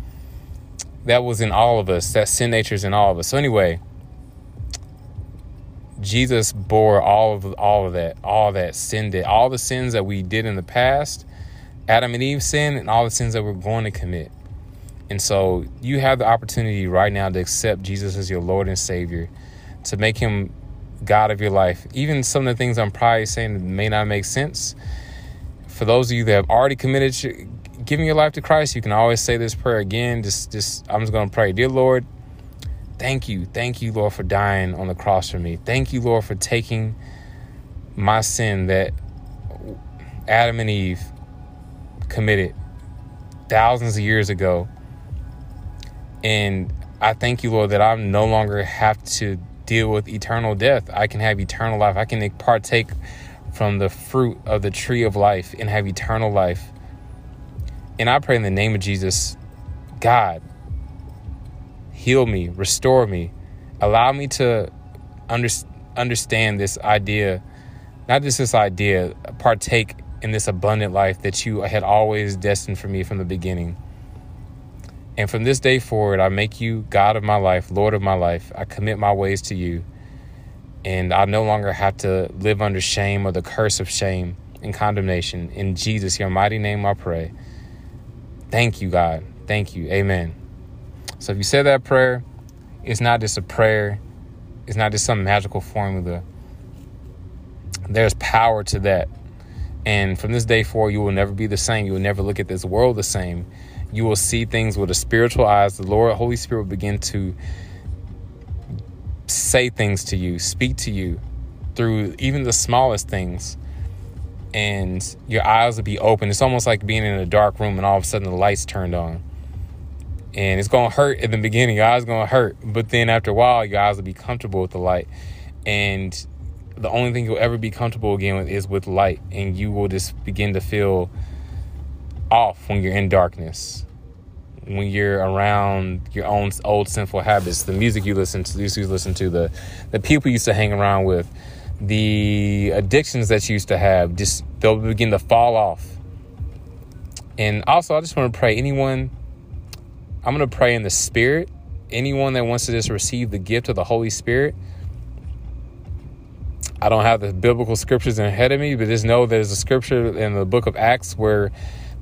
That was in all of us. That sin nature is in all of us. So anyway, Jesus bore all of all of that, all that sin did, all the sins that we did in the past. Adam and Eve sinned, and all the sins that we're going to commit. And so you have the opportunity right now to accept Jesus as your Lord and Savior, to make him God of your life. Even some of the things I'm probably saying may not make sense. For those of you that have already committed giving your life to Christ, you can always say this prayer again. Just, just I'm just going to pray, dear Lord, thank you, thank you, Lord, for dying on the cross for me. Thank you, Lord, for taking my sin that Adam and Eve committed thousands of years ago. And I thank you, Lord, that I no longer have to deal with eternal death. I can have eternal life. I can partake from the fruit of the tree of life and have eternal life. And I pray in the name of Jesus, God, heal me, restore me, allow me to under, understand this idea, not just this idea, partake in this abundant life that you had always destined for me from the beginning. And from this day forward, I make you God of my life, Lord of my life. I commit my ways to you. And I no longer have to live under shame or the curse of shame and condemnation. In Jesus, your mighty name, I pray. Thank you, God. Thank you. Amen. So if you say that prayer, it's not just a prayer, it's not just some magical formula. There's power to that. And from this day forward, you will never be the same. You will never look at this world the same you will see things with a spiritual eyes. The Lord, Holy Spirit will begin to say things to you, speak to you through even the smallest things. And your eyes will be open. It's almost like being in a dark room and all of a sudden the lights turned on. And it's to hurt in the beginning. Your eyes to hurt. But then after a while, your eyes will be comfortable with the light. And the only thing you'll ever be comfortable again with is with light. And you will just begin to feel off when you're in darkness when you're around your own old sinful habits the music you listen to used to listen to the the people you used to hang around with the addictions that you used to have just they'll begin to fall off. And also i just want to pray anyone i'm going to pray in the spirit. Anyone that wants to just receive the gift of the holy spirit I don't have the biblical scriptures ahead of me, but just know there's a scripture in the book of Acts where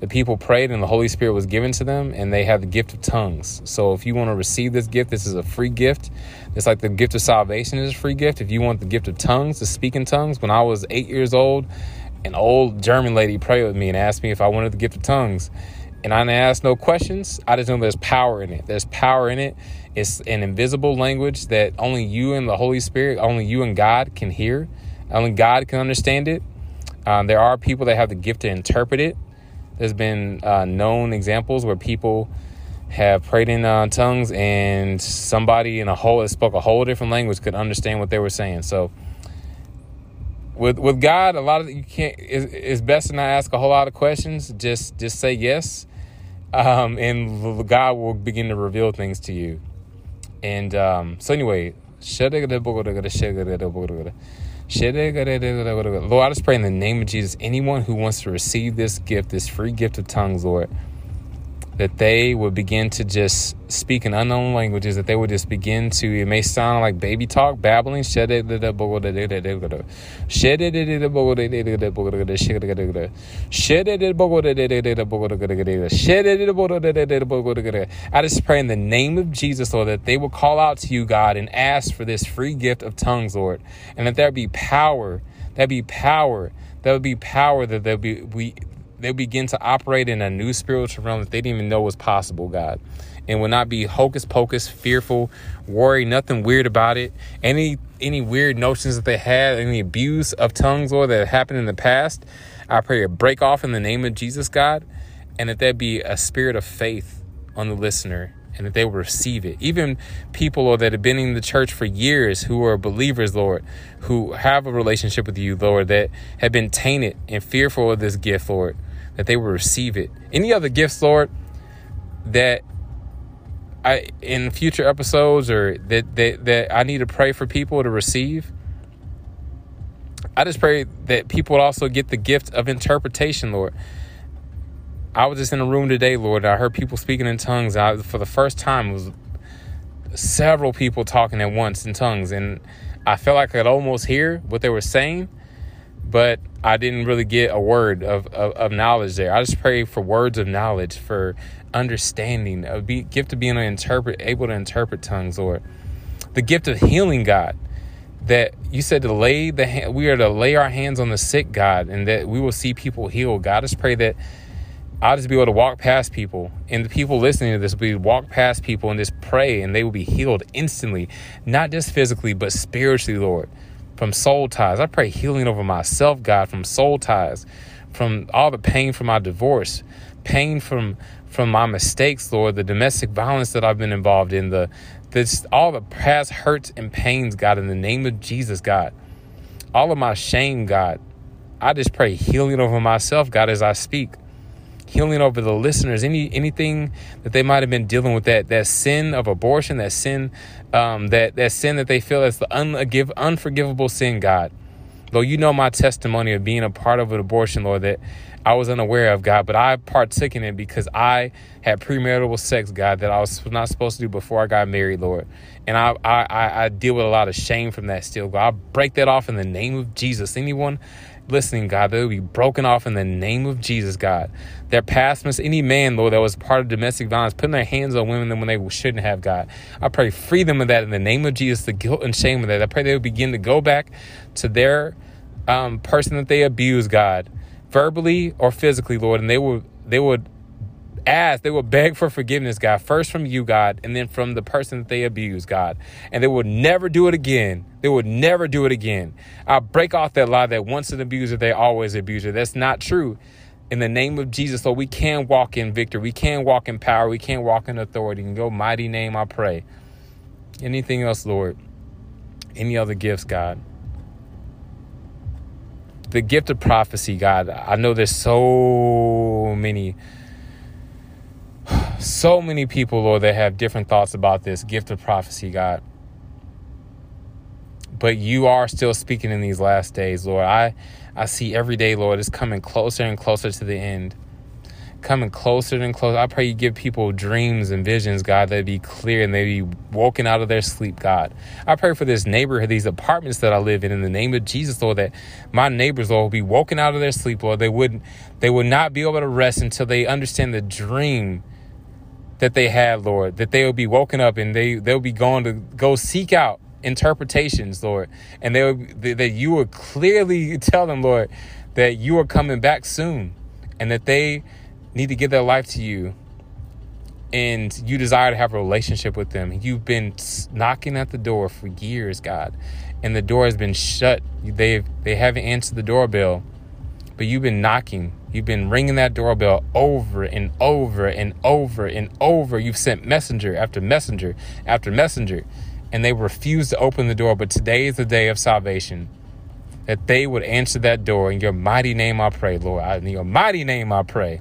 the people prayed and the Holy Spirit was given to them and they had the gift of tongues. So if you want to receive this gift, this is a free gift. It's like the gift of salvation is a free gift. If you want the gift of tongues, to speak in tongues, when I was eight years old, an old German lady prayed with me and asked me if I wanted the gift of tongues. And I didn't ask no questions. I just know there's power in it. There's power in it. It's an invisible language that only you and the Holy Spirit, only you and God can hear. Only God can understand it. Um, there are people that have the gift to interpret it. There's been uh, known examples where people have prayed in uh, tongues and somebody in a whole that spoke a whole different language could understand what they were saying. So with with God, a lot of you can't. It's, it's best to not ask a whole lot of questions. Just just say yes, um, and God will begin to reveal things to you. And um, so anyway, Lord, I just pray in the name of Jesus, anyone who wants to receive this gift, this free gift of tongues, Lord, that they would begin to just speak in unknown languages, that they would just begin to, it may sound like baby talk, babbling. I just pray in the name of Jesus, Lord, that they will call out to you, God, and ask for this free gift of tongues, Lord, and that there be power, there be power, there would be power that there be we they begin to operate in a new spiritual realm that they didn't even know was possible, God. And will not be hocus pocus, fearful, worry, nothing weird about it. Any any weird notions that they had, any abuse of tongues, or that happened in the past, I pray to break off in the name of Jesus, God, and that there be a spirit of faith on the listener and that they will receive it. Even people Lord, that have been in the church for years who are believers, Lord, who have a relationship with you, Lord, that have been tainted and fearful of this gift, Lord that they will receive it. Any other gifts, Lord, that I in future episodes or that that, that I need to pray for people to receive. I just pray that people also get the gift of interpretation, Lord. I was just in a room today, Lord, I heard people speaking in tongues. I, for the first time, was several people talking at once in tongues, and I felt like I could almost hear what they were saying, but I didn't really get a word of, of, of, knowledge there. I just pray for words of knowledge, for understanding, a be, gift of being able to interpret, able to interpret tongues, or the gift of healing, God. That you said to lay the hand, we are to lay our hands on the sick, God, and that we will see people healed. God, I just pray that I'll just be able to walk past people, and the people listening to this will be walk past people and just pray, and they will be healed instantly, not just physically, but spiritually, Lord from soul ties. I pray healing over myself, God, from soul ties, from all the pain from my divorce, pain from from my mistakes, Lord, the domestic violence that I've been involved in, the this all the past hurts and pains, God, in the name of Jesus, God. All of my shame, God. I just pray healing over myself, God, as I speak healing over the listeners, any anything that they might have been dealing with that that sin of abortion, that sin, um, that that sin that they feel is the unforgive, unforgivable sin, God. Lord, you know my testimony of being a part of an abortion, Lord, that I was unaware of, God, but I partook in it because I had premarital sex, God, that I was not supposed to do before I got married, Lord. And I, I, I deal with a lot of shame from that still, God. I break that off in the name of Jesus. Anyone listening, God, they will be broken off in the name of Jesus, God. Their past miss any man, Lord, that was part of domestic violence, putting their hands on women when they shouldn't have, God. I pray free them of that in the name of Jesus, the guilt and shame of that. I pray they will begin to go back to their um, person that they abuse, God, verbally or physically, Lord, and they will they would ask, they will beg for forgiveness, God, first from you, God, and then from the person that they abuse, God. And they would never do it again. They would never do it again. I break off that lie that once an abuser, they always abuse abuser. That's not true. In the name of Jesus, so we can walk in victory. We can walk in power. We can walk in authority. In your mighty name, I pray. Anything else, Lord? Any other gifts, God? The gift of prophecy, God. I know there's so many so many people, Lord, that have different thoughts about this gift of prophecy, God. But you are still speaking in these last days, Lord. I, I see every day, Lord, it's coming closer and closer to the end. coming closer and closer. I pray you give people dreams and visions, God, that be clear and they be woken out of their sleep, God. I pray for this neighborhood, these apartments that I live in, in the name of Jesus, Lord, that my neighbors, Lord, will be woken out of their sleep, Lord. They would they would not be able to rest until they understand the dream that they had, Lord, that they will be woken up and they they'll be going to go seek out interpretations, Lord, and they will, that you will clearly tell them, Lord, that you are coming back soon, and that they need to give their life to you and you desire to have a relationship with them. You've been knocking at the door for years, God, and the door has been shut. They've they haven't answered the doorbell, but you've been knocking. You've been ringing that doorbell over and over and over and over. You've sent messenger after messenger after messenger, and they refuse to open the door. But today is the day of salvation. That they would answer that door. In your mighty name I pray, Lord. In your mighty name I pray.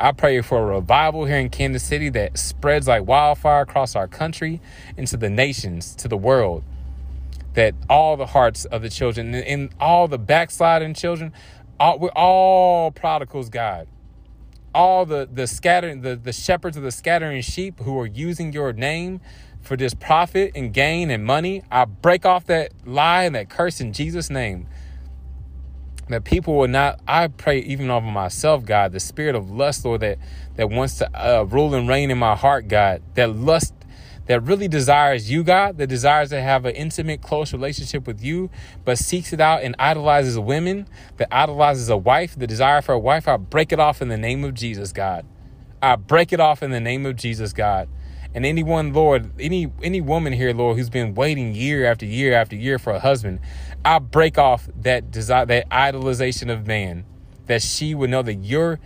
I pray for a revival here in Kansas City that spreads like wildfire across our country, into the nations, to the world. That all the hearts of the children and all the backsliding children, all, we're all prodigals, God. All the the scattering, the, the shepherds of the scattering sheep who are using your name for this profit and gain and money. I break off that lie and that curse in Jesus' name that people will not i pray even over myself god the spirit of lust lord that that wants to uh, rule and reign in my heart god that lust that really desires you god that desires to have an intimate close relationship with you but seeks it out and idolizes women that idolizes a wife the desire for a wife i break it off in the name of jesus god i break it off in the name of jesus god and anyone, Lord, any any woman here, Lord, who's been waiting year after year after year for a husband, I break off that desire, that idolization of man, that she would know that you're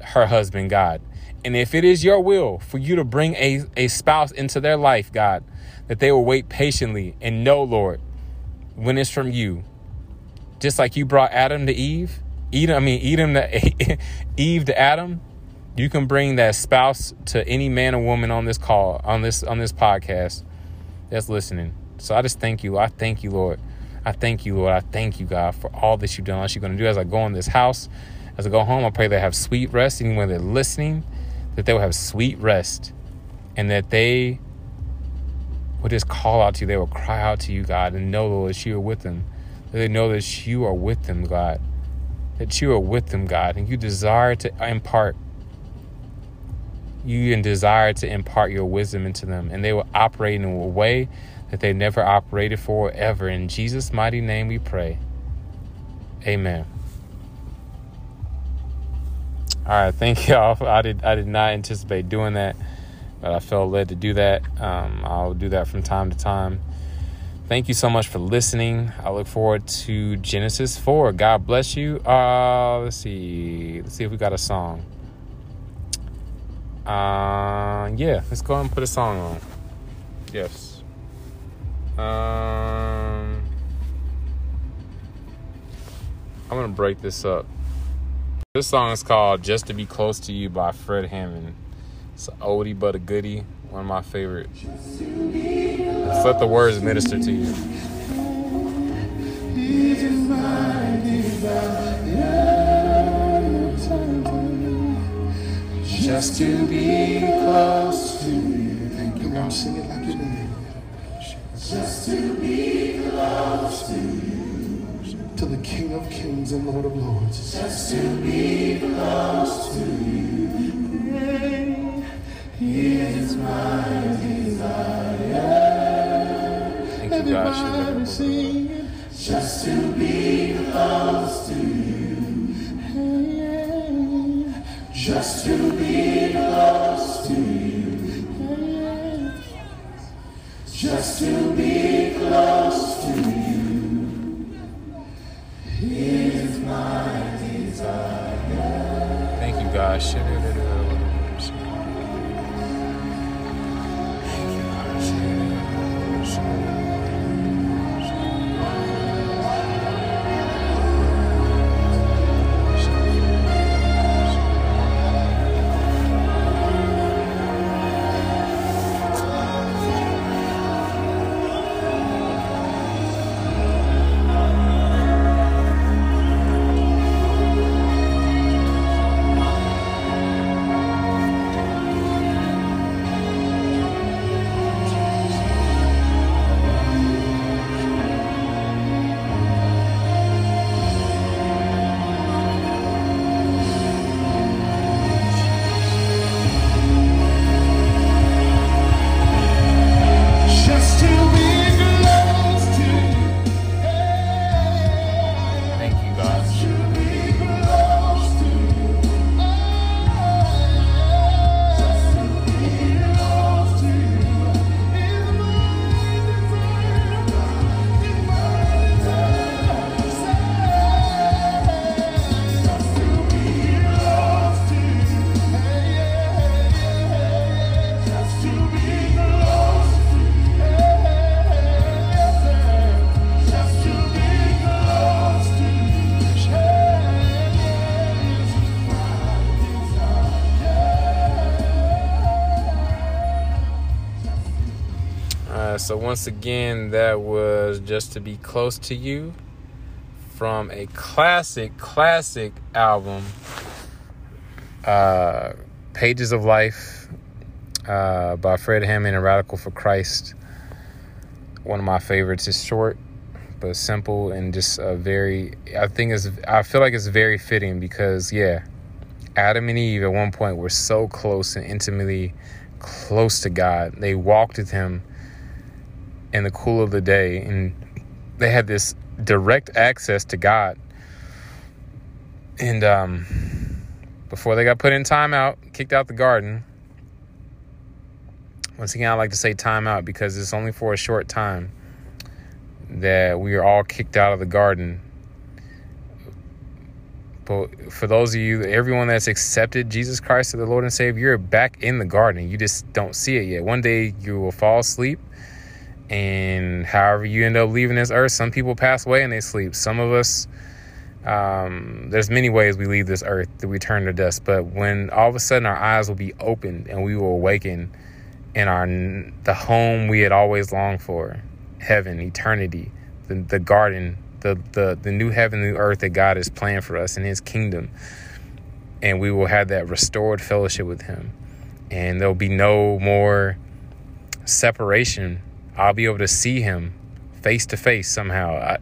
her husband, God. And if it is your will for you to bring a, a spouse into their life, God, that they will wait patiently and know, Lord, when it's from you. Just like you brought Adam to Eve, Eden, I mean Eden to Eve to Adam, you can bring that spouse to any man or woman on this call, on this on this podcast that's listening. So I just thank you. I thank you, Lord. I thank you, Lord. I thank you, God, for all that you've done, all you're going to do as I go in this house, as I go home. I pray they have sweet rest. When they're listening, that they will have sweet rest and that they will just call out to you. They will cry out to you, God, and know, that you are with them. That they know that you are with them, God. That you are with them, God, and you desire to impart you desire to impart your wisdom into them, and they will operate in a way that they never operated for ever. In Jesus' mighty name we pray. Amen. All right, thank y'all. I did I did not anticipate doing that, but I felt led to do that. Um, I'll do that from time to time. Thank you so much for listening. I look forward to Genesis 4. God bless you. Uh, let's see. Let's see if we got a song. Uh, yeah, let's go and put a song on. Yes. Um, I'm gonna break this up. This song is called "Just to Be Close to You" by Fred Hammond. It's an oldie but a goodie. One of my favorite. Let's let the words minister to you just to be close to you. Thank you. God, sing it like you mean Just to be close to you. To the King of Kings and Lord of Lords. Just to be close to you. He is my desire. Thank you, God. Just to be close to you just to be close to you. Just to be close Thank so once again, that was just to be close to you from a classic, classic album, uh, Pages of Life uh, by Fred Hammond and Radical for Christ. One of my favorites. It's short but simple and just a very. I think it's. I feel like it's very fitting because yeah, Adam and Eve at one point were so close and intimately close to God. They walked with Him in the cool of the day, and they had this direct access to God. And um, before they got put in timeout, kicked out the garden. Once again, I like to say timeout because it's only for a short time that we are all kicked out of the garden. But for those of you, everyone that's accepted Jesus Christ as the Lord and Savior, you're back in the garden. You just don't see it yet. One day you will fall asleep, and however you end up leaving this earth, some people pass away and they sleep. Some of us, um, there's many ways we leave this earth that we turn to dust. But when all of a sudden our eyes will be opened and we will awaken in our the home we had always longed for heaven, eternity, the, the garden, the, the, the new heaven, new earth that God has planned for us in His kingdom. And we will have that restored fellowship with Him. And there'll be no more separation. I'll be able to see Him face to face somehow. I,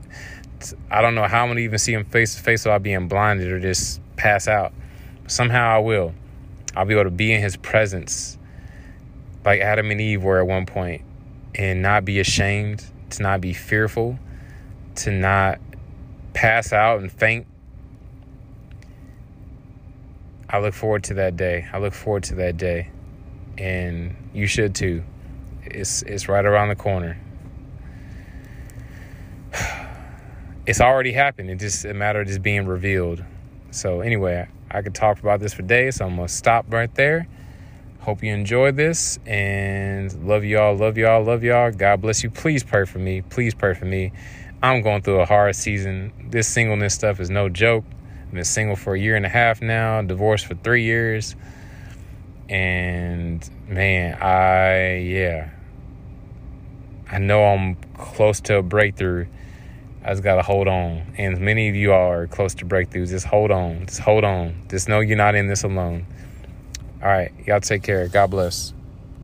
I don't know how I'm to even see Him face to face without being blinded or just pass out. Somehow I will. I'll be able to be in His presence like Adam and Eve were at one point and not be ashamed, to not be fearful, to not pass out and faint. I look forward to that day. I look forward to that day. And you should too. It's it's right around the corner. It's already happened. It's just a matter of just being revealed. So anyway, I could talk about this for days, so I'm gonna stop right there. Hope you enjoyed this and love y'all, love y'all, love y'all. God bless you. Please pray for me. Please pray for me. I'm going through a hard season. This singleness stuff is no joke. I've been single for a year and a half now, divorced for three years. And man, I, yeah, I know I'm close to a breakthrough. I just got to hold on. And many of you are close to breakthroughs. Just hold on. Just hold on. Just know you're not in this alone. All right. Y'all take care. God bless.